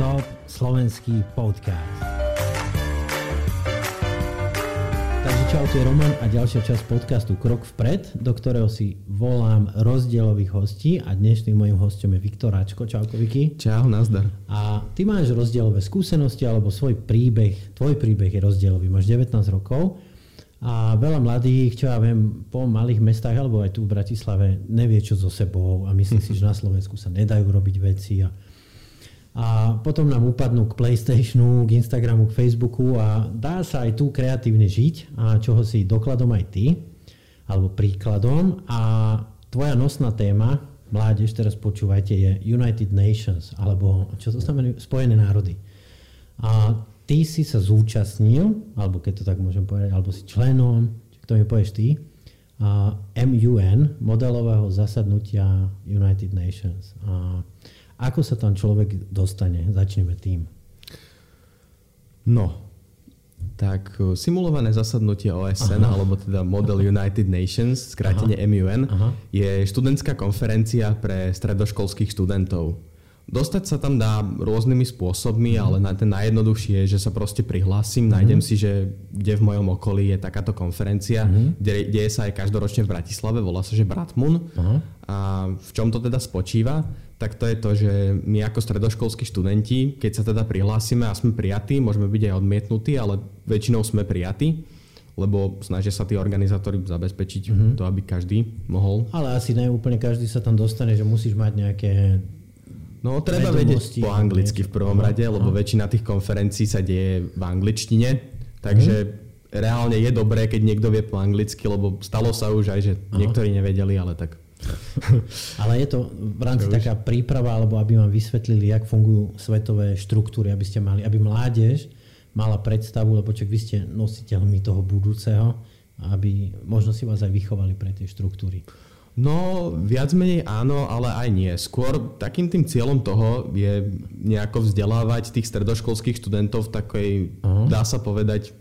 Top slovenský podcast. Takže čau, tu je Roman a ďalšia časť podcastu Krok vpred, do ktorého si volám rozdielových hostí a dnešným mojim hostom je Viktor Ačko. Čauko, Viki. Čau, nazdar. A ty máš rozdielové skúsenosti alebo svoj príbeh, tvoj príbeh je rozdielový, máš 19 rokov a veľa mladých, čo ja viem, po malých mestách alebo aj tu v Bratislave nevie čo so sebou a myslí si, že na Slovensku sa nedajú robiť veci a, a potom nám upadnú k Playstationu, k Instagramu, k Facebooku a dá sa aj tu kreatívne žiť a čoho si dokladom aj ty alebo príkladom a tvoja nosná téma, mládež, teraz počúvajte, je United Nations alebo čo to znamená Spojené národy. A ty si sa zúčastnil, alebo keď to tak môžem povedať, alebo si členom, to mi povieš ty, MUN, modelového zasadnutia United Nations. A ako sa tam človek dostane? Začneme tým. No, tak e, simulované zasadnutie OSN, Aha. alebo teda Model United Nations, skrátene Aha. MUN, Aha. je študentská konferencia pre stredoškolských študentov. Dostať sa tam dá rôznymi spôsobmi, mm. ale na ten najjednoduchší je, že sa proste prihlásim, mm. nájdem si, že kde v mojom okolí je takáto konferencia, mm. kde deje sa aj každoročne v Bratislave, volá sa, že Bratmun. Uh-huh. A v čom to teda spočíva? Tak to je to, že my ako stredoškolskí študenti, keď sa teda prihlásime a sme prijatí, môžeme byť aj odmietnutí, ale väčšinou sme prijatí lebo snažia sa tí organizátori zabezpečiť mm-hmm. to, aby každý mohol. Ale asi ne úplne každý sa tam dostane, že musíš mať nejaké No treba vedieť po anglicky v prvom rade, lebo väčšina tých konferencií sa deje v angličtine, takže mm. reálne je dobré, keď niekto vie po anglicky, lebo stalo sa už aj, že niektorí nevedeli, ale tak... ale je to v rámci Čo taká príprava, alebo aby vám vysvetlili, jak fungujú svetové štruktúry, aby ste mali, aby mládež mala predstavu, lebo čak vy ste nositeľmi toho budúceho, aby možno si vás aj vychovali pre tie štruktúry. No, viac menej áno, ale aj nie. Skôr takým tým cieľom toho je nejako vzdelávať tých stredoškolských študentov v takej, uh-huh. dá sa povedať,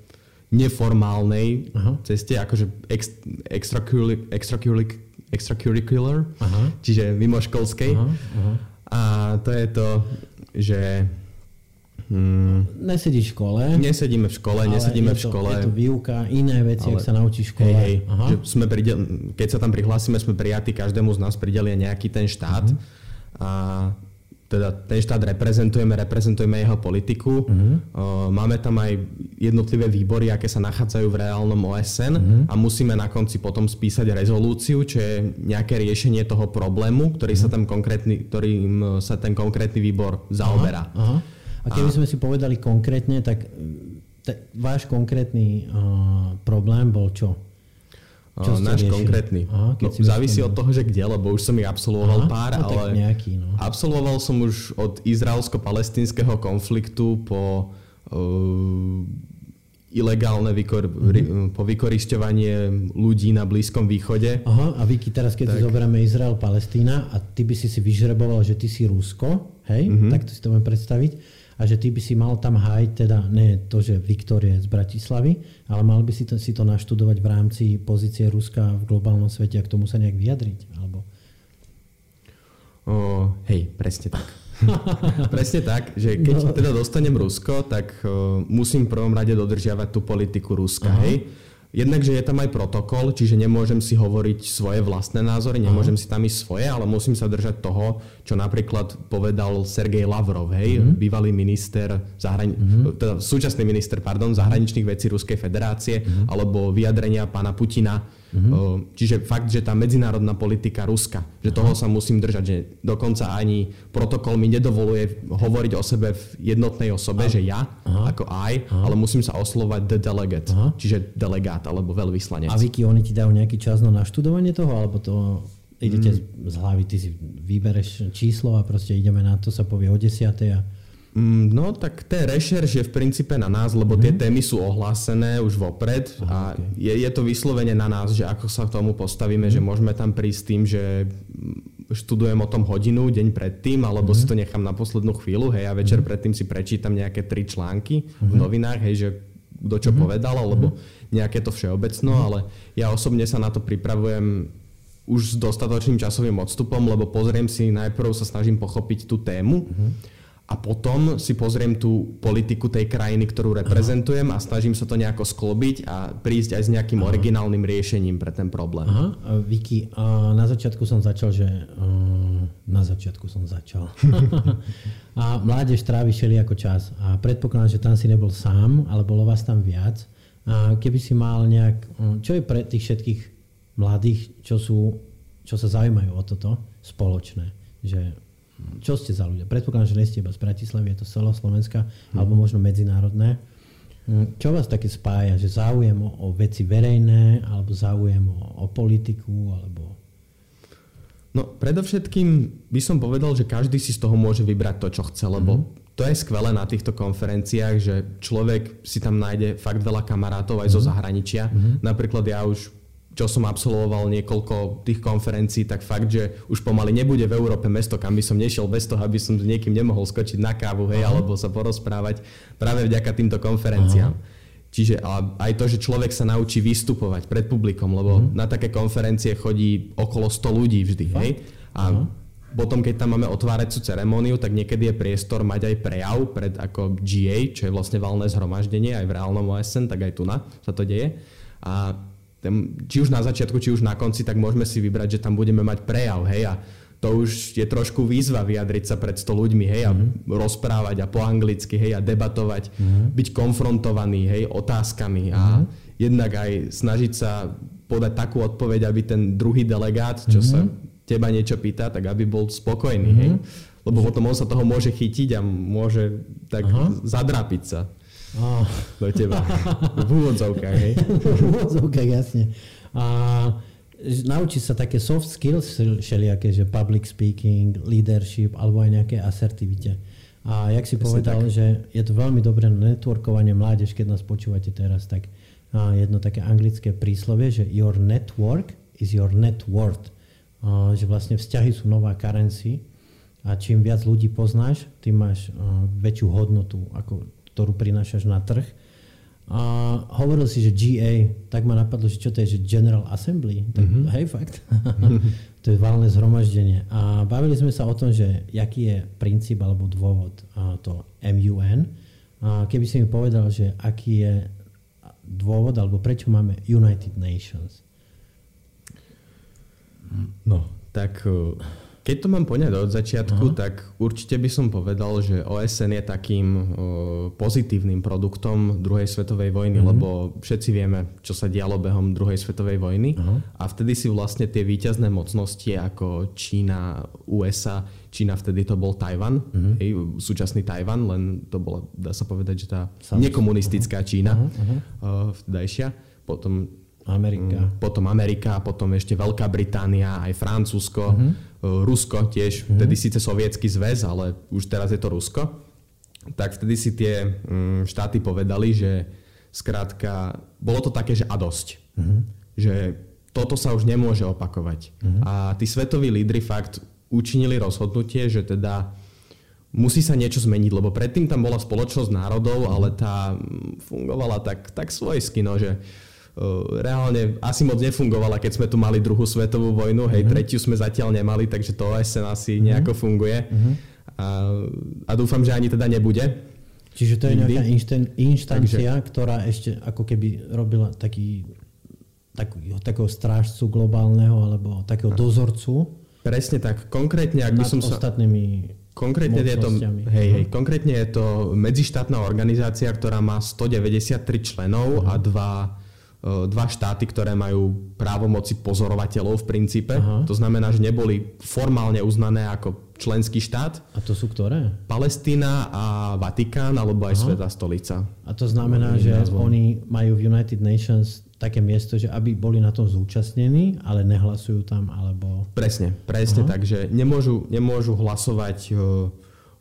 neformálnej uh-huh. ceste, akože ex, extracurricular, extracurricular uh-huh. čiže mimoškolskej. Uh-huh. Uh-huh. A to je to, že Hmm. Nesedíš v škole. Nesedíme v škole, nesedíme v škole. Je to výuka, iné veci, ale, ak sa naučíš v škole. Hej, hej, že sme pridel, keď sa tam prihlásime, sme prijatí, každému z nás pridelia nejaký ten štát. Uh-huh. A teda ten štát reprezentujeme, reprezentujeme jeho politiku. Uh-huh. Máme tam aj jednotlivé výbory, aké sa nachádzajú v reálnom OSN uh-huh. a musíme na konci potom spísať rezolúciu, čo je nejaké riešenie toho problému, ktorý uh-huh. sa tam konkrétny, ktorým sa ten konkrétny výbor zaoberá. Uh-huh. Uh-huh. A keby sme si povedali konkrétne, tak te, váš konkrétny uh, problém bol čo? Čo uh, náš riešili? konkrétny. Aha, no, závisí od toho, že kde, lebo už som ich absolvoval Aha, pár, no, ale nejaký, no. absolvoval som už od izraelsko-palestinského konfliktu po uh, ilegálne vykor- mm-hmm. po vykoristovanie ľudí na Blízkom východe. Aha, a Viki, teraz keď tak. zoberieme Izrael, Palestína a ty by si si vyžreboval, že ty si Rusko, hej, mm-hmm. tak to si to môžem predstaviť, a že ty by si mal tam hájiť, teda nie to, že Viktor je z Bratislavy, ale mal by si to, si to naštudovať v rámci pozície Ruska v globálnom svete a k tomu sa nejak vyjadriť? Alebo... O, hej, presne tak. presne tak, že keď no. teda dostanem Rusko, tak uh, musím v prvom rade dodržiavať tú politiku Ruska, Aha. hej? Jednak, že je tam aj protokol, čiže nemôžem si hovoriť svoje vlastné názory, nemôžem Aha. si tam ísť svoje, ale musím sa držať toho, čo napríklad povedal Sergej Lavrov, hej, uh-huh. bývalý minister, zahrani- uh-huh. teda súčasný minister, pardon, zahraničných vecí Ruskej federácie, uh-huh. alebo vyjadrenia pána Putina, Mm-hmm. Čiže fakt, že tá medzinárodná politika Ruska, že toho sa musím držať, že dokonca ani protokol mi nedovoluje hovoriť o sebe v jednotnej osobe, Aha. že ja, Aha. ako aj, Aha. ale musím sa oslovať the delegate, Aha. čiže delegát alebo veľvyslanec. A Vicky, oni ti dajú nejaký čas na naštudovanie toho, alebo to idete mm. z hlavy, ty si vybereš číslo a proste ideme na to, sa povie o desiatej a no tak ten rešerš je v princípe na nás, lebo tie mhm. témy sú ohlásené už vopred a je, je to vyslovene na nás, že ako sa k tomu postavíme, mm-hmm. že môžeme tam prísť tým, že študujem o tom hodinu, deň predtým, alebo si to nechám na poslednú chvíľu, hej, a večer predtým si prečítam nejaké tri články v mhm. novinách, hej, že kto čo povedal, alebo nejaké to všeobecno, ale ja osobne sa na to pripravujem už s dostatočným časovým odstupom, lebo pozriem si, najprv sa snažím pochopiť tú tému, mm-hmm a potom si pozriem tú politiku tej krajiny, ktorú reprezentujem a snažím sa to nejako sklobiť a prísť aj s nejakým Aha. originálnym riešením pre ten problém. Aha, a Vicky, a na začiatku som začal, že uh, na začiatku som začal. a mládež trávi ako čas a predpokladám, že tam si nebol sám, ale bolo vás tam viac. A keby si mal nejak, čo je pre tých všetkých mladých, čo, sú, čo sa zaujímajú o toto spoločné, že čo ste za ľudia? Predpokladám, že nie ste iba z Bratislavy, je to celoslovenská, hmm. alebo možno medzinárodné. Hm, čo vás také spája? Že záujem o, o veci verejné, alebo záujem o, o politiku, alebo... No, predovšetkým by som povedal, že každý si z toho môže vybrať to, čo chce, lebo mm-hmm. to je skvelé na týchto konferenciách, že človek si tam nájde fakt veľa kamarátov aj mm-hmm. zo mhm. zahraničia. Mm-hmm. Napríklad ja už čo som absolvoval niekoľko tých konferencií, tak fakt, že už pomaly nebude v Európe mesto, kam by som nešiel bez toho, aby som s niekým nemohol skočiť na kávu, hej, Aha. alebo sa porozprávať práve vďaka týmto konferenciám. Aha. Čiže aj to, že človek sa naučí vystupovať pred publikom, lebo uh-huh. na také konferencie chodí okolo 100 ľudí vždy, Fakt? hej? A uh-huh. potom, keď tam máme otváracú ceremóniu, tak niekedy je priestor mať aj prejav pred ako GA, čo je vlastne valné zhromaždenie, aj v reálnom OSN, tak aj tu na sa to deje. A či už na začiatku, či už na konci, tak môžeme si vybrať, že tam budeme mať prejav, hej, a to už je trošku výzva vyjadriť sa pred 100 ľuďmi, hej, a mm-hmm. rozprávať a po anglicky, hej, a debatovať, mm-hmm. byť konfrontovaný, hej, otázkami a mm-hmm. jednak aj snažiť sa podať takú odpoveď, aby ten druhý delegát, čo mm-hmm. sa teba niečo pýta, tak aby bol spokojný, mm-hmm. hej. Lebo potom on sa toho môže chytiť a môže tak Aha. zadrapiť sa. Oh. Do teba. V úvodzovkách, hej? v úvodzovkách, jasne. A naučí sa také soft skills všelijaké, že public speaking, leadership alebo aj nejaké asertivite. A jak si Presne povedal, tak. že je to veľmi dobré na networkovanie mládež, keď nás počúvate teraz, tak a jedno také anglické príslovie, že your network is your net worth. A, že vlastne vzťahy sú nová currency a čím viac ľudí poznáš, tým máš a, väčšiu hodnotu ako ktorú prinášaš na trh. A hovoril si, že GA, tak ma napadlo, že čo to je, že General Assembly. Tak, mm-hmm. Hej, fakt. to je valné zhromaždenie. A bavili sme sa o tom, že aký je princíp alebo dôvod to MUN. A keby si mi povedal, že aký je dôvod alebo prečo máme United Nations. No, tak keď to mám poňať od začiatku, uh-huh. tak určite by som povedal, že OSN je takým pozitívnym produktom druhej svetovej vojny, uh-huh. lebo všetci vieme, čo sa dialo behom druhej svetovej vojny uh-huh. a vtedy si vlastne tie víťazné mocnosti ako Čína, USA, Čína vtedy to bol Tajvan, uh-huh. hej, súčasný Tajvan, len to bola, dá sa povedať, že tá Sam. nekomunistická uh-huh. Čína uh-huh. uh, vtedajšia. Potom Amerika. Um, potom Amerika, potom ešte Veľká Británia, aj Francúzsko. Uh-huh Rusko tiež, mm-hmm. vtedy síce sovietský zväz, ale už teraz je to Rusko, tak vtedy si tie mm, štáty povedali, že skrátka, bolo to také, že a dosť. Mm-hmm. Že toto sa už nemôže opakovať. Mm-hmm. A tí svetoví lídry fakt učinili rozhodnutie, že teda musí sa niečo zmeniť, lebo predtým tam bola spoločnosť národov, ale tá fungovala tak, tak svojsky, no, že reálne asi moc nefungovala, keď sme tu mali druhú svetovú vojnu, hej, uh-huh. tretiu sme zatiaľ nemali, takže to OSN asi uh-huh. nejako funguje. Uh-huh. A, a dúfam, že ani teda nebude. Čiže to je Nikdy. nejaká inšten, inštancia, takže... ktorá ešte ako keby robila taký, taký, takého strážcu globálneho alebo takého dozorcu. Presne tak. Konkrétne, ak by som sa... ostatnými Konkrétne je, to, hej, hej, konkrétne je to medzištátna organizácia, ktorá má 193 členov uh-huh. a dva dva štáty, ktoré majú právomoci pozorovateľov v princípe. Aha. To znamená, že neboli formálne uznané ako členský štát. A to sú ktoré? Palestína a Vatikán, alebo aj Aha. Sveta stolica. A to znamená, no, že názvom. oni majú v United Nations také miesto, že aby boli na tom zúčastnení, ale nehlasujú tam, alebo... Presne, presne Aha. tak, že nemôžu, nemôžu hlasovať e,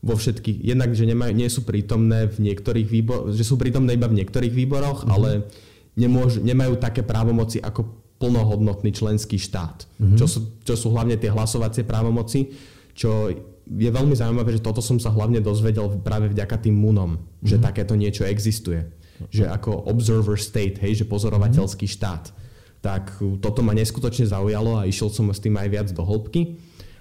vo všetkých, jednak, že nemajú, nie sú prítomné v niektorých výboroch, že sú prítomné iba v niektorých výboroch, uh-huh. ale nemôžu, nemajú také právomoci ako plnohodnotný členský štát. Mm-hmm. Čo, sú, čo sú hlavne tie hlasovacie právomoci, čo je veľmi zaujímavé, že toto som sa hlavne dozvedel práve vďaka tým MUNom, mm-hmm. že mhm. takéto niečo existuje. Že ako observer state, hej, že pozorovateľský mm-hmm. štát. Tak toto ma neskutočne zaujalo a išiel som s tým aj viac do hĺbky.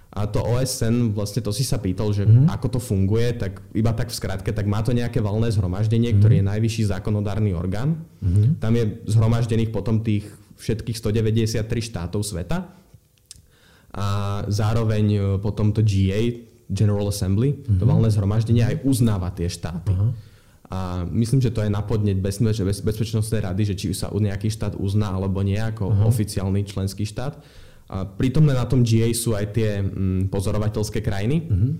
A to OSN, vlastne to si sa pýtal, že mm-hmm. ako to funguje, tak iba tak v skratke, tak má to nejaké valné zhromaždenie, mm-hmm. ktorý je najvyšší zákonodárny orgán. Mm-hmm. Tam je zhromaždených potom tých všetkých 193 štátov sveta. A zároveň e, potom to GA, General Assembly, mm-hmm. to mhm. valné zhromaždenie aj uznáva tie štáty. Uh-huh. A myslím, že to je na podneť Bezpečnostnej rady, že či sa nejaký štát uzná alebo nie ako uh-huh. oficiálny členský štát. A prítomné na tom GA sú aj tie mm, pozorovateľské krajiny. Uh-huh.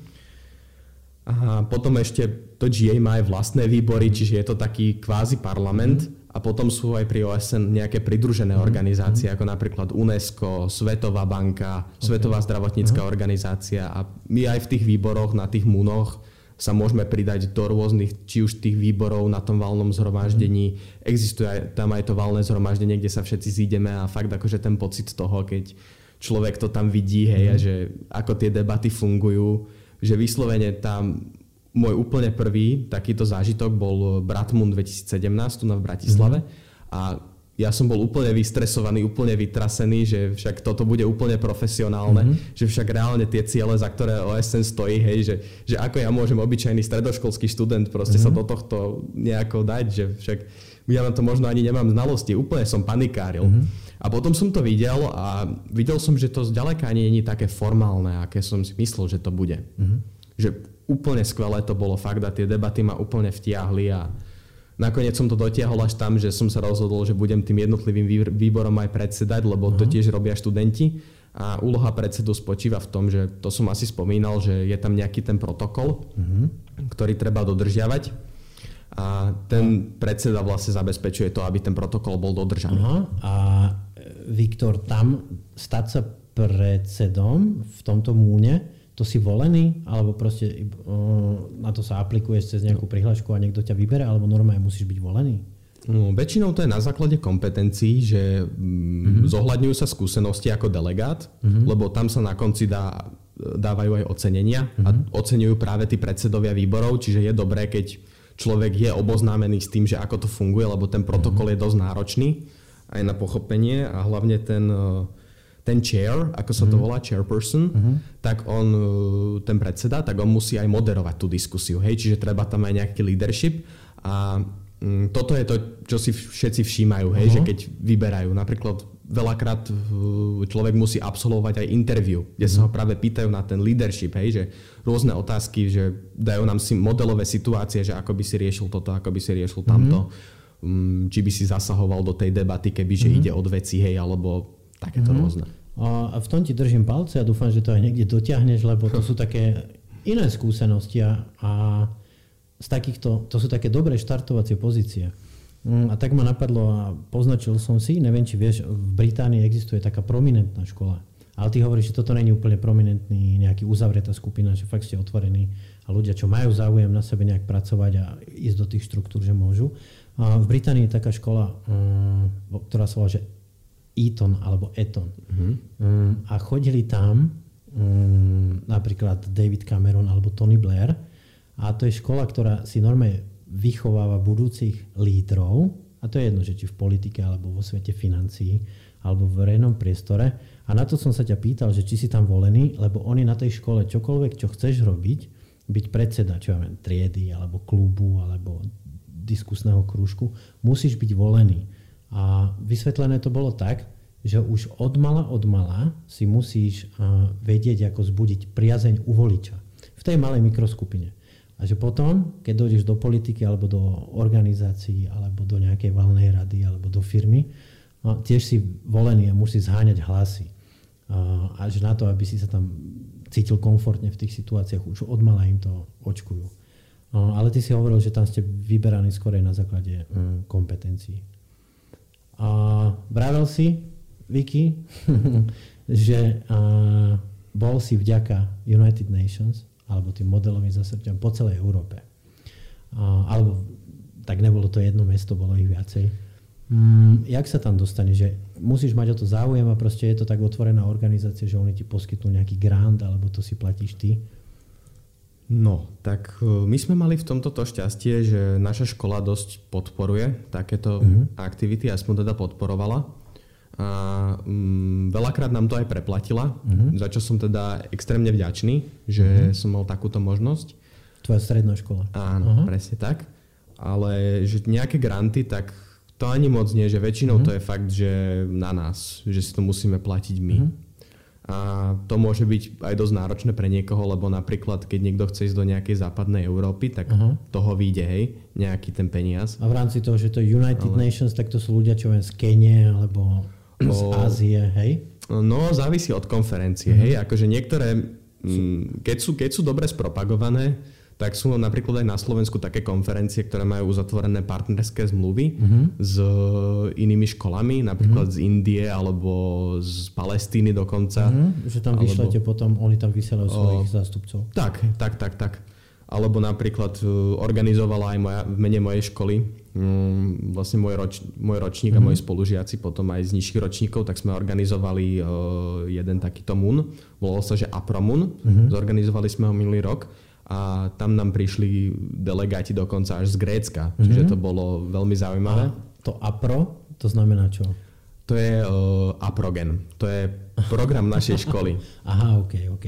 A potom ešte to GA má aj vlastné výbory, čiže je to taký kvázi parlament. Uh-huh. A potom sú aj pri OSN nejaké pridružené uh-huh. organizácie, ako napríklad UNESCO, Svetová banka, okay. Svetová zdravotnícká uh-huh. organizácia. A my aj v tých výboroch, na tých múnoch, sa môžeme pridať do rôznych, či už tých výborov na tom valnom zhromaždení. Mm. Existuje tam aj to valné zhromaždenie, kde sa všetci zídeme a fakt akože ten pocit toho, keď človek to tam vidí, hej, mm. a že ako tie debaty fungujú, že vyslovene tam môj úplne prvý takýto zážitok bol Bratmund 2017 tu na v Bratislave mm. a ja som bol úplne vystresovaný, úplne vytrasený, že však toto bude úplne profesionálne, mm-hmm. že však reálne tie ciele, za ktoré OSN stojí, hej, že, že ako ja môžem obyčajný stredoškolský študent proste mm-hmm. sa mhm. do tohto nejako dať, že však ja na to možno ani nemám znalosti, úplne som panikáril. Mm-hmm. A potom som to videl a videl som, že to zďaleka nie je také formálne, aké som si myslel, že to bude. Mm-hmm. Že úplne skvelé to bolo fakt a tie debaty ma úplne vtiahli a Nakoniec som to dotiahol až tam, že som sa rozhodol, že budem tým jednotlivým výborom aj predsedať, lebo to mhm. tiež robia študenti. A úloha predsedu spočíva v tom, že to som asi spomínal, že je tam nejaký ten protokol, uh-huh. ktorý treba dodržiavať. A ten predseda vlastne zabezpečuje to, aby ten protokol bol dodržaný. Uh-huh. A Viktor, tam stať sa predsedom v tomto múne, to si volený, alebo proste uh, na to sa aplikuješ cez nejakú prihlášku a niekto ťa vybere, alebo normálne musíš byť volený? No, väčšinou to je na základe kompetencií, že mm-hmm. zohľadňujú sa skúsenosti ako delegát, mm-hmm. lebo tam sa na konci dá, dávajú aj ocenenia mm-hmm. a mhm. oceňujú práve tí predsedovia výborov, čiže je dobré, keď človek je oboznámený s tým, že ako to funguje, lebo ten protokol mm-hmm. je dosť náročný aj na pochopenie a hlavne ten uh, ten chair, ako sa to mhm. volá, chairperson, uh-huh. tak on, uh, ten predseda, tak on musí aj moderovať tú diskusiu, hej, čiže treba tam aj nejaký leadership a um, toto je to, čo si všetci všímajú, hej, uh-huh. že keď vyberajú, napríklad veľakrát uh, človek musí absolvovať aj interview, kde sa ho práve pýtajú na ten leadership, hej, že rôzne otázky, že dajú nám si modelové situácie, že ako by si riešil toto, ako by si riešil tamto, uh-huh. Um, či by si zasahoval do tej debaty, keby že uh-huh. ide od veci, hej, alebo takéto mm-hmm. rôzne. A v tom ti držím palce a dúfam, že to aj niekde dotiahneš, lebo to sú také iné skúsenosti a, a z takýchto, to sú také dobré štartovacie pozície. Mm, a tak ma napadlo a poznačil som si, neviem či vieš, v Británii existuje taká prominentná škola. Ale ty hovoríš, že toto není úplne prominentný, nejaký uzavretá skupina, že fakt ste otvorení a ľudia, čo majú záujem na sebe nejak pracovať a ísť do tých štruktúr, že môžu. A v Británii je taká škola, mm, ktorá sa volá, že Eton alebo Eton. Um, a chodili tam um, napríklad David Cameron alebo Tony Blair a to je škola, ktorá si normálne vychováva budúcich lídrov a to je jedno, že či v politike alebo vo svete financií alebo v verejnom priestore. A na to som sa ťa pýtal, že či si tam volený, lebo oni na tej škole čokoľvek, čo chceš robiť, byť predseda, čo ja viem, triedy alebo klubu alebo diskusného krúžku, musíš byť volený. A vysvetlené to bolo tak, že už od mala od mala si musíš vedieť, ako zbudiť priazeň u voliča v tej malej mikroskupine. A že potom, keď dojdeš do politiky alebo do organizácií alebo do nejakej valnej rady alebo do firmy, no, tiež si volený a musíš zháňať hlasy. A že na to, aby si sa tam cítil komfortne v tých situáciách, už od mala im to očkujú. No, ale ty si hovoril, že tam ste vyberaní skorej na základe mm, kompetencií. A vravel si, Vicky, že uh, bol si vďaka United Nations alebo tým modelovým zasrťam po celej Európe. Uh, alebo tak nebolo to jedno mesto, bolo ich viacej. Mm, jak sa tam dostane? Že musíš mať o to záujem a proste je to tak otvorená organizácia, že oni ti poskytnú nejaký grant alebo to si platíš ty? No, tak e, my sme mali v tomto to šťastie, že naša škola dosť podporuje takéto uh-huh. aktivity, aspoň teda podporovala. a um, veľakrát nám to aj preplatila, uh-huh. za čo som teda extrémne vďačný, že uh-huh. som mal takúto možnosť. Tvoja stredná škola. Áno, uh-huh. presne tak. Ale že nejaké granty, tak to ani moc nie, že väčšinou uh-huh. to je fakt, že na nás, že si to musíme platiť my. Uh-huh. A to môže byť aj dosť náročné pre niekoho, lebo napríklad, keď niekto chce ísť do nejakej západnej Európy, tak uh-huh. toho vyjde, hej, nejaký ten peniaz. A v rámci toho, že to je United Ale... Nations, tak to sú ľudia, čo len z Kenie alebo o... z Ázie, hej? No, závisí od konferencie, uh-huh. hej. Akože niektoré, mm, keď sú, keď sú dobre spropagované, tak sú napríklad aj na Slovensku také konferencie, ktoré majú uzatvorené partnerské zmluvy uh-huh. s inými školami, napríklad uh-huh. z Indie alebo z Palestíny dokonca. Uh-huh. Že tam vyšlete alebo, potom, oni tam vysielajú svojich o, zástupcov. Tak, tak, tak, tak. Alebo napríklad e, organizovala aj moja, v mene mojej školy um, vlastne môj, roč, môj ročník uh-huh. a moji spolužiaci, potom aj z nižších ročníkov, tak sme organizovali uh, jeden takýto MUN, volalo sa, že APROMUN, uh-huh. zorganizovali sme ho minulý rok a tam nám prišli delegáti dokonca až z Grécka, mm-hmm. čiže to bolo veľmi zaujímavé. A to APRO, to znamená čo? To je uh, APROGEN, to je program našej školy. Aha, ok, ok.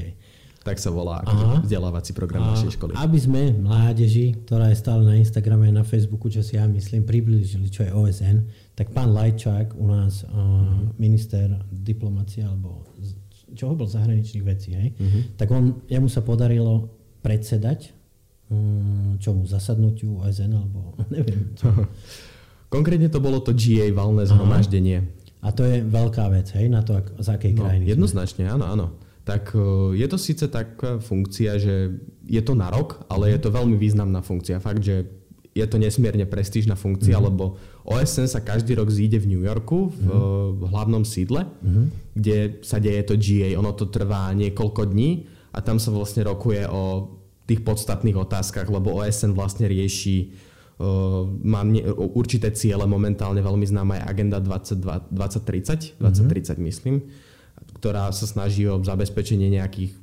Tak sa volá akože vzdelávací program a našej školy. Aby sme mládeži, ktorá je stále na Instagrame a na Facebooku, čo si ja myslím, priblížili, čo je OSN, tak pán Lajčák u nás, uh, mm-hmm. minister diplomácie alebo čo bol zahraničných vecí, hej? Mm-hmm. tak on, jemu sa podarilo predsedať mm, čomu, zasadnutiu OSN alebo neviem. Čo. Konkrétne to bolo to GA, valné zhromaždenie. A to je veľká vec, hej, na to, z akej no, krajiny Jednoznačne, sme. áno, áno. Tak e, je to síce taká funkcia, že je to na rok, ale je to veľmi významná funkcia. Fakt, že je to nesmierne prestížna funkcia, mm-hmm. lebo OSN sa každý rok zíde v New Yorku, v, mm-hmm. v hlavnom sídle, mm-hmm. kde sa deje to GA. Ono to trvá niekoľko dní a tam sa vlastne rokuje o tých podstatných otázkach, lebo OSN vlastne rieši uh, má ne, určité ciele, momentálne veľmi známa je Agenda 20, 2030, 2030 mm-hmm. myslím, ktorá sa snaží o zabezpečenie nejakých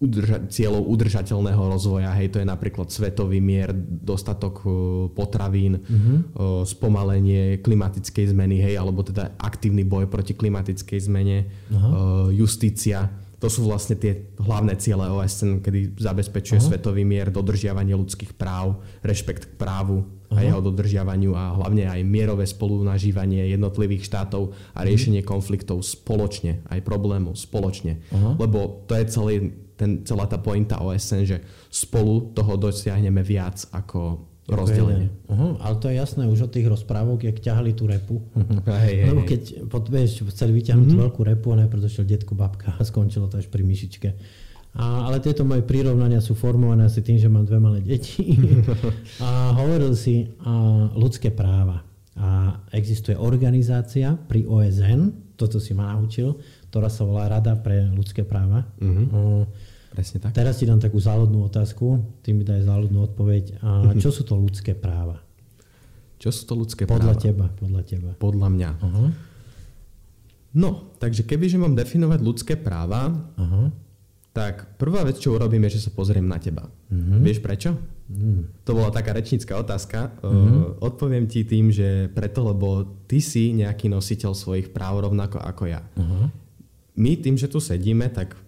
udrža- cieľov udržateľného rozvoja. Hej, to je napríklad svetový mier, dostatok uh, potravín, mm-hmm. spomalenie klimatickej zmeny, hej, alebo teda aktívny boj proti klimatickej zmene, uh, justícia to sú vlastne tie hlavné ciele OSN, kedy zabezpečuje Aha. svetový mier, dodržiavanie ľudských práv, rešpekt k právu Aha. a jeho dodržiavaniu a hlavne aj mierové spolunažívanie jednotlivých štátov a riešenie mhm. konfliktov spoločne, aj problémov spoločne. Aha. Lebo to je celý, ten, celá tá pointa OSN, že spolu toho dosiahneme viac ako rozdelenie. Uh-huh, ale to je jasné už od tých rozprávok, jak ťahali tú repu. Hej, hej, Lebo keď vieš, chceli vyťahnuť mm-hmm. veľkú repu a najprv došiel detko babka a skončilo to až pri myšičke. A, ale tieto moje prirovnania sú formované asi tým, že mám dve malé deti. a hovoril si a, ľudské práva. A existuje organizácia pri OSN, toto si ma naučil, ktorá sa volá Rada pre ľudské práva. Mm-hmm. Uh, Presne tak. Teraz ti dám takú záľudnú otázku, ty mi daj záľudnú odpoveď. A čo sú to ľudské práva? Čo sú to ľudské podľa práva? Teba, podľa teba. Podľa mňa. Uh-huh. No, takže kebyže mám definovať ľudské práva, uh-huh. tak prvá vec, čo urobím, je, že sa pozriem na teba. Uh-huh. Vieš prečo? Uh-huh. To bola taká rečnícka otázka. Uh-huh. Odpoviem ti tým, že preto, lebo ty si nejaký nositeľ svojich práv rovnako ako ja. Uh-huh. My tým, že tu sedíme, tak Mm,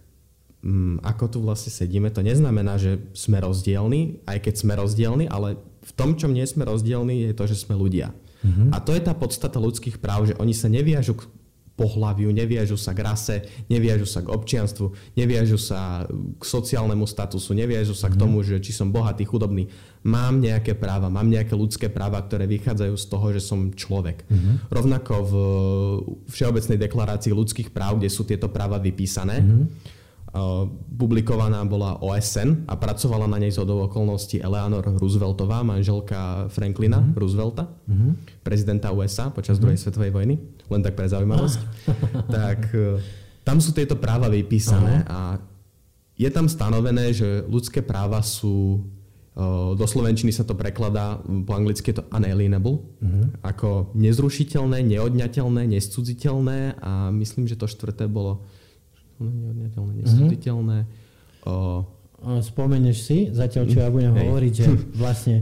ako tu vlastne sedíme, to neznamená, že sme rozdielni, aj keď sme rozdielni, ale v tom, čom nie sme rozdielni, je to, že sme ľudia. Mm-hmm. A to je tá podstata ľudských práv, že oni sa neviažu k pohľaviu, neviažu sa k rase, neviažu sa k občianstvu, neviažu sa k sociálnemu statusu, neviažu sa mm-hmm. k mhm. tomu, že či som bohatý, chudobný. Mám nejaké práva, mám nejaké ľudské práva, ktoré vychádzajú z toho, že som človek. Mm-hmm. Rovnako v Všeobecnej deklarácii ľudských práv, kde sú tieto práva vypísané, mm-hmm publikovaná bola OSN a pracovala na nej z okolností Eleanor Rooseveltová, manželka Franklina mm-hmm. Roosevelta, mm-hmm. prezidenta USA počas mm-hmm. druhej svetovej vojny, len tak pre zaujímavosť. tak e, tam sú tieto práva vypísané uh-huh. a je tam stanovené, že ľudské práva sú e, do slovenčiny sa to prekladá, po anglicky je to unalienable, uh-huh. ako nezrušiteľné, neodňateľné, nescudziteľné a myslím, že to štvrté bolo neodňateľné, mhm. nesuditeľné. Mm-hmm. Spomeneš si, zatiaľ čo ja budem Hej. hovoriť, že vlastne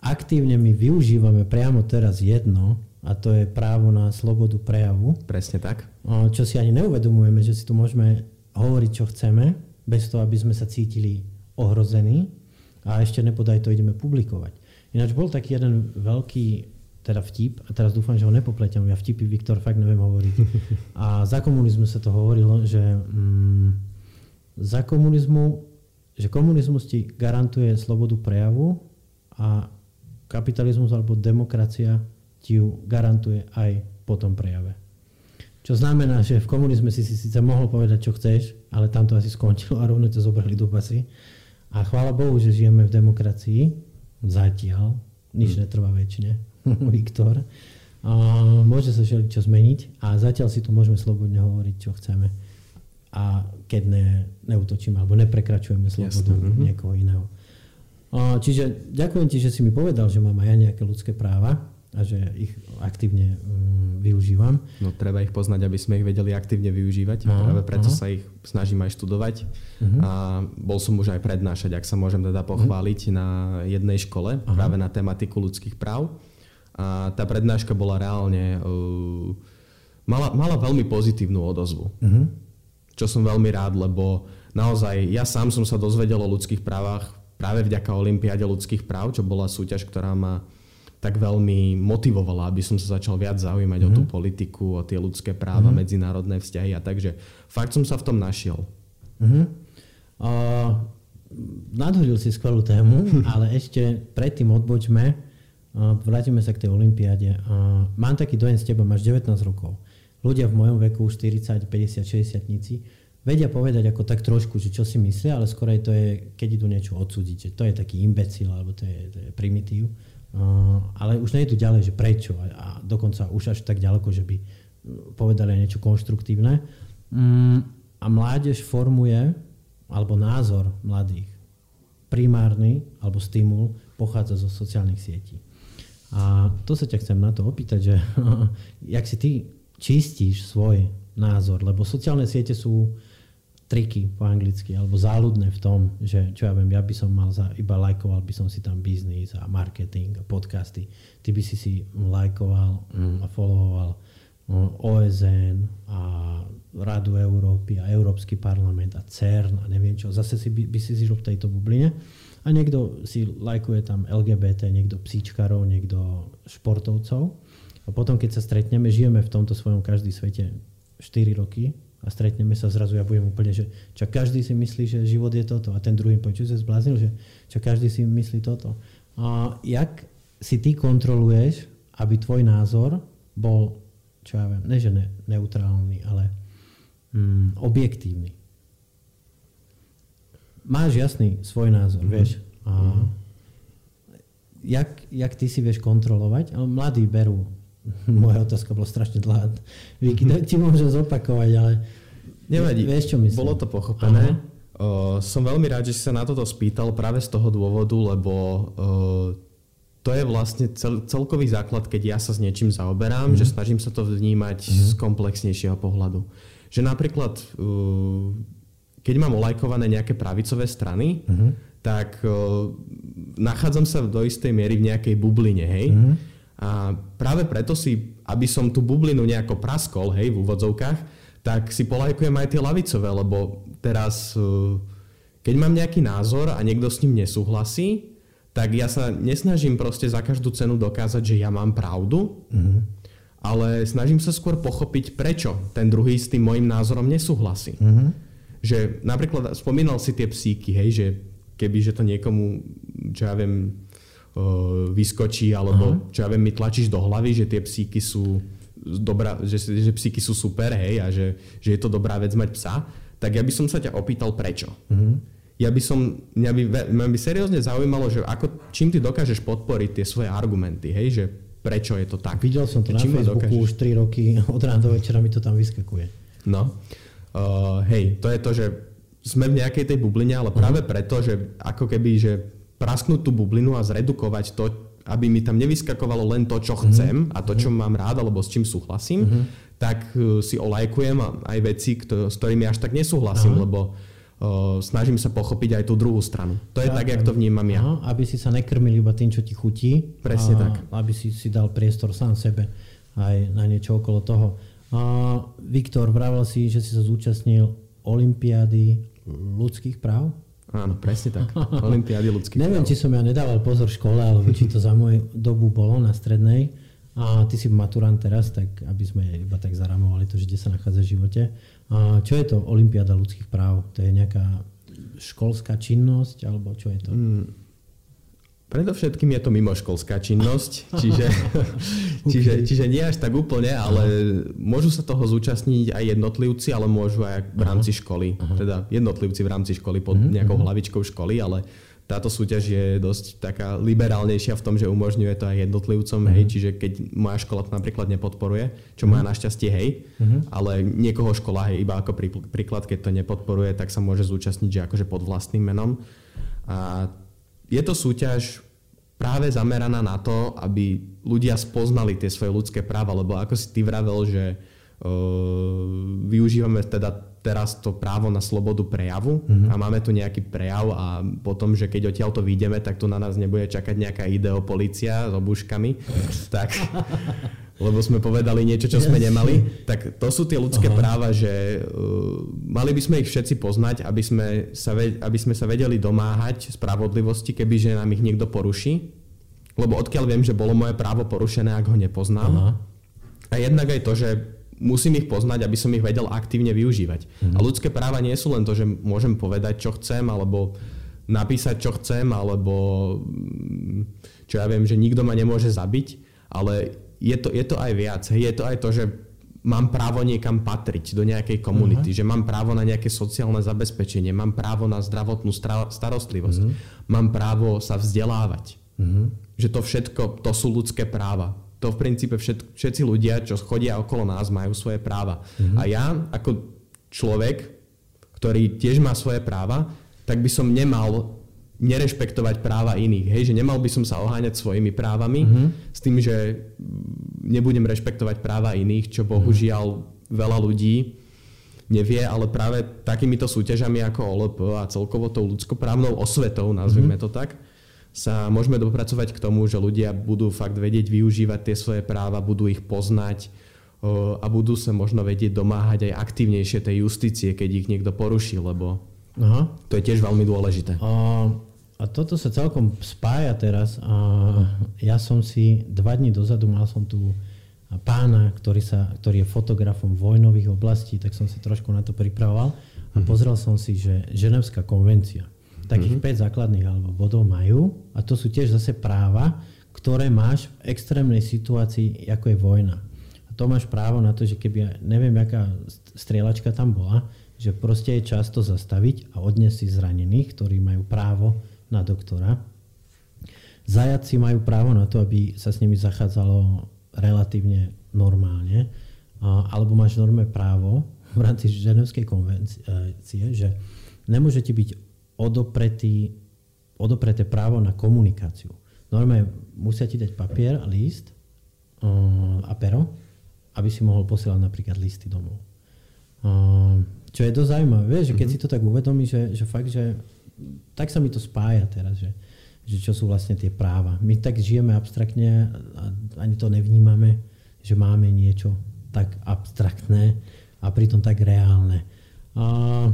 aktívne my využívame priamo teraz jedno, a to je právo na slobodu prejavu. Presne tak. Čo si ani neuvedomujeme, že si tu môžeme hovoriť, čo chceme, bez toho, aby sme sa cítili ohrození a ešte nepodaj to ideme publikovať. Ináč bol taký jeden veľký teda vtip, a teraz dúfam, že ho nepopletem, ja vtipy Viktor fakt neviem hovoriť. A za komunizmu sa to hovorilo, že mm, za komunizmu, že komunizmus ti garantuje slobodu prejavu a kapitalizmus alebo demokracia ti ju garantuje aj po tom prejave. Čo znamená, že v komunizme si si síce mohol povedať, čo chceš, ale tam to asi skončilo a rovno ťa zobrali do pasy. A chvála Bohu, že žijeme v demokracii. Zatiaľ. Nič hmm. netrvá väčšine. Viktor. A môže sa čo zmeniť a zatiaľ si tu môžeme slobodne hovoriť, čo chceme. A keď ne, neutočíme alebo neprekračujeme slobodu Jasne. Mhm. niekoho iného. A, čiže ďakujem ti, že si mi povedal, že mám aj ja nejaké ľudské práva a že ich aktívne um, využívam. No treba ich poznať, aby sme ich vedeli aktívne využívať. Aha, Práve preto aha. sa ich snažím aj študovať. Uh-huh. A bol som už aj prednášať, ak sa môžem teda pochváliť, uh-huh. na jednej škole aha. práve na tematiku ľudských práv. A tá prednáška bola reálne... Uh, mala, mala veľmi pozitívnu odozvu. Uh-huh. Čo som veľmi rád, lebo naozaj ja sám som sa dozvedel o ľudských právach práve vďaka Olympiáde ľudských práv, čo bola súťaž, ktorá ma tak veľmi motivovala, aby som sa začal viac zaujímať mm-hmm. o tú mhm. politiku, o tie ľudské práva, mm-hmm. medzinárodné vzťahy a takže fakt som sa v tom našiel. Mm-hmm. Uh, nadhodil si skvelú tému, ale ešte predtým odbočme, vrátime sa k tej olympiáde. Mám taký dojem z teba, máš 19 rokov. Ľudia v mojom veku, 40, 50, 60 vedia povedať ako tak trošku, že čo si myslia, ale skôr aj to je, keď idú niečo odsúdiť, že to je taký imbecil, alebo to je, to je primitív ale už tu ďalej, že prečo a dokonca už až tak ďaleko, že by povedali niečo konštruktívne. Mm, a mládež formuje, alebo názor mladých, primárny alebo stimul pochádza zo sociálnych sietí. A to sa ťa chcem na to opýtať, že jak si ty čistíš svoj názor, lebo sociálne siete sú triky po anglicky, alebo záľudné v tom, že čo ja viem, ja by som mal za, iba lajkoval by som si tam biznis a marketing a podcasty. Ty by si si lajkoval mm, a followoval mm, OSN a Radu Európy a Európsky parlament a CERN a neviem čo. Zase si by, by si žil v tejto bubline. A niekto si lajkuje tam LGBT, niekto psíčkarov, niekto športovcov. A potom, keď sa stretneme, žijeme v tomto svojom každý svete 4 roky, a stretneme sa zrazu, ja budem úplne, že čo každý si myslí, že život je toto a ten druhý povie, čo sa zbláznil, že čo každý si myslí toto. A jak si ty kontroluješ, aby tvoj názor bol, čo ja viem, ne že ne, neutrálny, ale mm, objektívny. Máš jasný svoj názor, mm-hmm. vieš. A mm-hmm. jak, jak ty si vieš kontrolovať? Mladí berú moja otázka bola strašne dlhá. Tak ti môžem zopakovať, ale Nevadí. vieš, čo myslím. Bolo to pochopené. Uh, som veľmi rád, že si sa na toto spýtal práve z toho dôvodu, lebo uh, to je vlastne cel, celkový základ, keď ja sa s niečím zaoberám, mm-hmm. že snažím sa to vnímať mm-hmm. z komplexnejšieho pohľadu. Že napríklad, uh, keď mám olajkované nejaké pravicové strany, mm-hmm. tak uh, nachádzam sa do istej miery v nejakej bubline, hej? Mm-hmm a práve preto si, aby som tú bublinu nejako praskol, hej, v úvodzovkách, tak si polajkujem aj tie lavicové, lebo teraz, keď mám nejaký názor a niekto s ním nesúhlasí, tak ja sa nesnažím proste za každú cenu dokázať, že ja mám pravdu, mm-hmm. ale snažím sa skôr pochopiť, prečo ten druhý s tým môjim názorom nesúhlasí. Mm-hmm. Že napríklad spomínal si tie psíky, hej, že keby že to niekomu, čo ja viem, vyskočí, alebo Aha. čo ja viem, mi tlačíš do hlavy, že tie psíky sú dobrá, že, že psíky sú super, hej, a že, že je to dobrá vec mať psa, tak ja by som sa ťa opýtal prečo. Uh-huh. Ja by som, mňa by, mňa by seriózne zaujímalo, že ako, čím ty dokážeš podporiť tie svoje argumenty, hej, že prečo je to tak. Videl som to na čím Facebooku dokážeš... už 3 roky, od rána do večera mi to tam vyskakuje. No, uh, hej, to je to, že sme v nejakej tej bubline, ale práve uh-huh. preto, že ako keby, že prasknúť tú bublinu a zredukovať to, aby mi tam nevyskakovalo len to, čo chcem mm-hmm. a to, čo mm-hmm. mám rád alebo s čím súhlasím, mm-hmm. tak uh, si olajkujem aj veci, kto, s ktorými až tak nesúhlasím, Aha. lebo uh, snažím sa pochopiť aj tú druhú stranu. To je ja, tak, jak to vnímam ja. Aha, aby si sa nekrmil iba tým, čo ti chutí. Presne a tak. Aby si si dal priestor sám sebe aj na niečo okolo toho. A Viktor, vravel si, že si sa zúčastnil Olympiády ľudských práv? Áno, presne tak. Olympiády ľudských Neviem, práv. či som ja nedával pozor v škole, alebo či to za môj dobu bolo na strednej. A ty si maturant teraz, tak aby sme iba tak zaramovali to, že kde sa nachádza v živote. A čo je to Olympiáda ľudských práv? To je nejaká školská činnosť, alebo čo je to? Mm, predovšetkým je to mimoškolská činnosť, čiže, čiže, čiže nie až tak úplne, ale môžu sa toho zúčastniť aj jednotlivci, ale môžu aj v rámci školy. Aha. Teda jednotlivci v rámci školy pod uh-huh. nejakou hlavičkou školy, ale táto súťaž je dosť taká liberálnejšia v tom, že umožňuje to aj jednotlivcom, hej, čiže keď moja škola to napríklad nepodporuje, čo moja našťastie hej, ale niekoho škola hej, iba ako príklad, keď to nepodporuje, tak sa môže zúčastniť, že akože pod vlastným menom. A je to súťaž práve zameraná na to, aby ľudia spoznali tie svoje ľudské práva, lebo ako si ty vravel, že uh, využívame teda teraz to právo na slobodu prejavu mm-hmm. a máme tu nejaký prejav a potom, že keď odtiaľ to vyjdeme, tak tu na nás nebude čakať nejaká ideopolicia s obuškami, tak, lebo sme povedali niečo, čo sme nemali. Tak to sú tie ľudské Aha. práva, že uh, mali by sme ich všetci poznať, aby sme, sa, aby sme sa vedeli domáhať spravodlivosti, kebyže nám ich niekto poruší. Lebo odkiaľ viem, že bolo moje právo porušené, ak ho nepoznám. Aha. A jednak aj to, že musím ich poznať, aby som ich vedel aktívne využívať. Mm-hmm. A ľudské práva nie sú len to, že môžem povedať, čo chcem, alebo napísať, čo chcem, alebo mm, čo ja viem, že nikto ma nemôže zabiť, ale je to, je to aj viac. Je to aj to, že mám právo niekam patriť do nejakej komunity, uh-huh. že mám právo na nejaké sociálne zabezpečenie, mám právo na zdravotnú starostlivosť, uh-huh. mám právo sa vzdelávať. Uh-huh. Že to všetko, to sú ľudské práva to v princípe všet, všetci ľudia, čo chodia okolo nás, majú svoje práva. Mm-hmm. A ja ako človek, ktorý tiež má svoje práva, tak by som nemal nerešpektovať práva iných. Hej, že nemal by som sa oháňať svojimi právami mm-hmm. s tým, že nebudem rešpektovať práva iných, čo bohužiaľ mm-hmm. veľa ľudí nevie, ale práve takýmito súťažami ako OLP a celkovo tou ľudskoprávnou osvetou, nazvime mm-hmm. to tak, sa môžeme dopracovať k tomu, že ľudia budú fakt vedieť využívať tie svoje práva, budú ich poznať a budú sa možno vedieť domáhať aj aktívnejšie tej justície, keď ich niekto poruší, lebo Aha. to je tiež veľmi dôležité. A, a toto sa celkom spája teraz. A ja som si dva dní dozadu mal som tu pána, ktorý, sa, ktorý je fotografom vojnových oblastí, tak som si trošku na to pripravoval a mhm. pozrel som si, že Ženevská konvencia Takých mm-hmm. 5 základných alebo bodov majú a to sú tiež zase práva, ktoré máš v extrémnej situácii, ako je vojna. A to máš právo na to, že keby, neviem, aká strieľačka tam bola, že proste je často zastaviť a odniesť si zranených, ktorí majú právo na doktora. Zajaci majú právo na to, aby sa s nimi zachádzalo relatívne normálne. Alebo máš normé právo v rámci Ženevskej konvencie, že nemôžete byť odopretý, odopreté právo na komunikáciu. Normálne musia ti dať papier list a pero, aby si mohol posielať napríklad listy domov. Čo je dosť zaujímavé, vieš, že keď mm-hmm. si to tak uvedomí, že, že fakt, že tak sa mi to spája teraz, že, že čo sú vlastne tie práva. My tak žijeme abstraktne a ani to nevnímame, že máme niečo tak abstraktné a pritom tak reálne. Uh,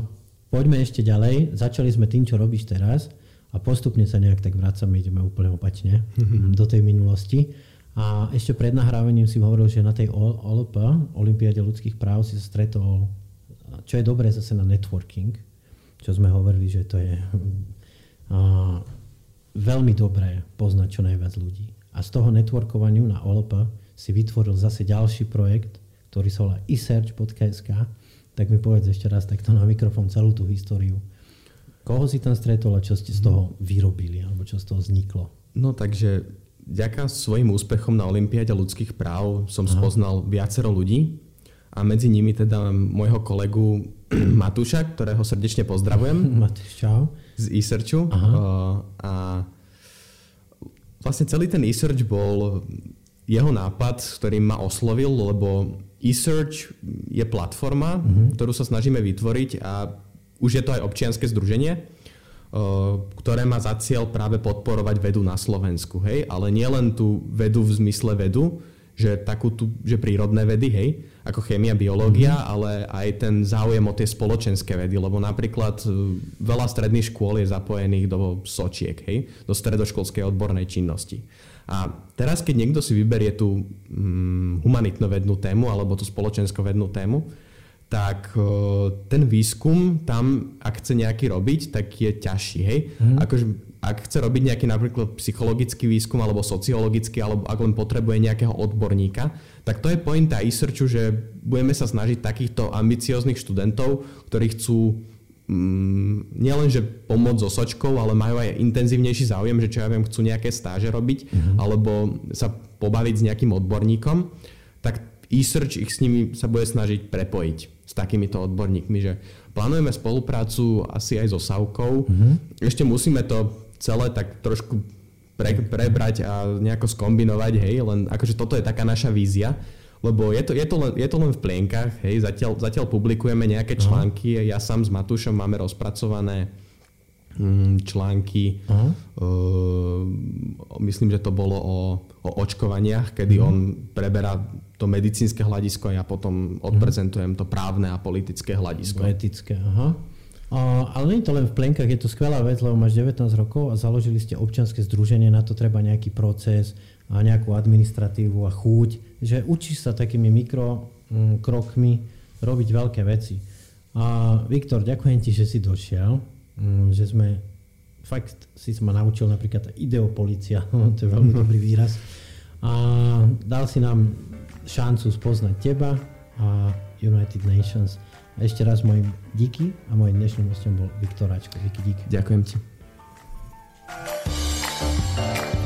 poďme ešte ďalej. Začali sme tým, čo robíš teraz a postupne sa nejak tak vracame, ideme úplne opačne mm-hmm. do tej minulosti. A ešte pred nahrávaním si hovoril, že na tej OLP, Olympiáde ľudských práv, si sa stretol, čo je dobré zase na networking, čo sme hovorili, že to je a, veľmi dobré poznať čo najviac ľudí. A z toho networkovaniu na OLP si vytvoril zase ďalší projekt, ktorý sa volá esearch.sk, tak mi povedz ešte raz takto na mikrofón celú tú históriu. Koho si tam stretol a čo ste z toho vyrobili, alebo čo z toho vzniklo? No takže ďaká svojim úspechom na Olympiáde ľudských práv som Aha. spoznal viacero ľudí a medzi nimi teda môjho kolegu Matúša, ktorého srdečne pozdravujem. Matúš, čau. Z eSearchu. A vlastne celý ten eSearch bol jeho nápad, ktorým ma oslovil, lebo eSearch je platforma, mm-hmm. ktorú sa snažíme vytvoriť a už je to aj občianske združenie, ktoré má za cieľ práve podporovať vedu na Slovensku, hej, ale nielen tú vedu v zmysle vedu, že takú tú, že prírodné vedy, hej, ako chémia, biológia, mm-hmm. ale aj ten záujem o tie spoločenské vedy, lebo napríklad e, veľa stredných škôl je zapojených do sočiek, hej, do stredoškolskej odbornej činnosti. A teraz, keď niekto si vyberie tú hm, humanitno-vednú tému alebo tú spoločensko-vednú tému, tak ten výskum tam, ak chce nejaký robiť, tak je ťažší. Hej? Mm. Akože, ak chce robiť nejaký napríklad psychologický výskum alebo sociologický, alebo ak len potrebuje nejakého odborníka, tak to je pointa e-searchu, že budeme sa snažiť takýchto ambicióznych študentov, ktorí chcú mm, nielenže pomôcť so sočkou, ale majú aj intenzívnejší záujem, že čo ja viem, chcú nejaké stáže robiť, mm-hmm. alebo sa pobaviť s nejakým odborníkom, tak e-search ich s nimi sa bude snažiť prepojiť s takýmito odborníkmi, že plánujeme spoluprácu asi aj so Savkou. Mm-hmm. Ešte musíme to celé tak trošku pre, prebrať a nejako skombinovať, hej, len akože toto je taká naša vízia, lebo je to, je to, len, je to len v plienkach, hej, zatiaľ, zatiaľ publikujeme nejaké články, uh-huh. ja sám s Matúšom máme rozpracované mm, články, uh-huh. uh, myslím, že to bolo o, o očkovaniach, kedy uh-huh. on preberá to medicínske hľadisko a ja potom odprezentujem to právne a politické hľadisko. Etické, aha. Ale nie je to len v plenkách, je to skvelá vec, lebo máš 19 rokov a založili ste občianske združenie, na to treba nejaký proces a nejakú administratívu a chúť, že učíš sa takými mikro mm, krokmi robiť veľké veci. A Viktor, ďakujem ti, že si došiel, mm, že sme fakt si ma naučil napríklad ideopolicia, to je veľmi dobrý výraz. A dal si nám šancu spoznať teba a United Nations. Ešte raz mojim díky a mojim dnešným hostom bol Viktor Ačko. Díky, díky. Ďakujem ti. thank you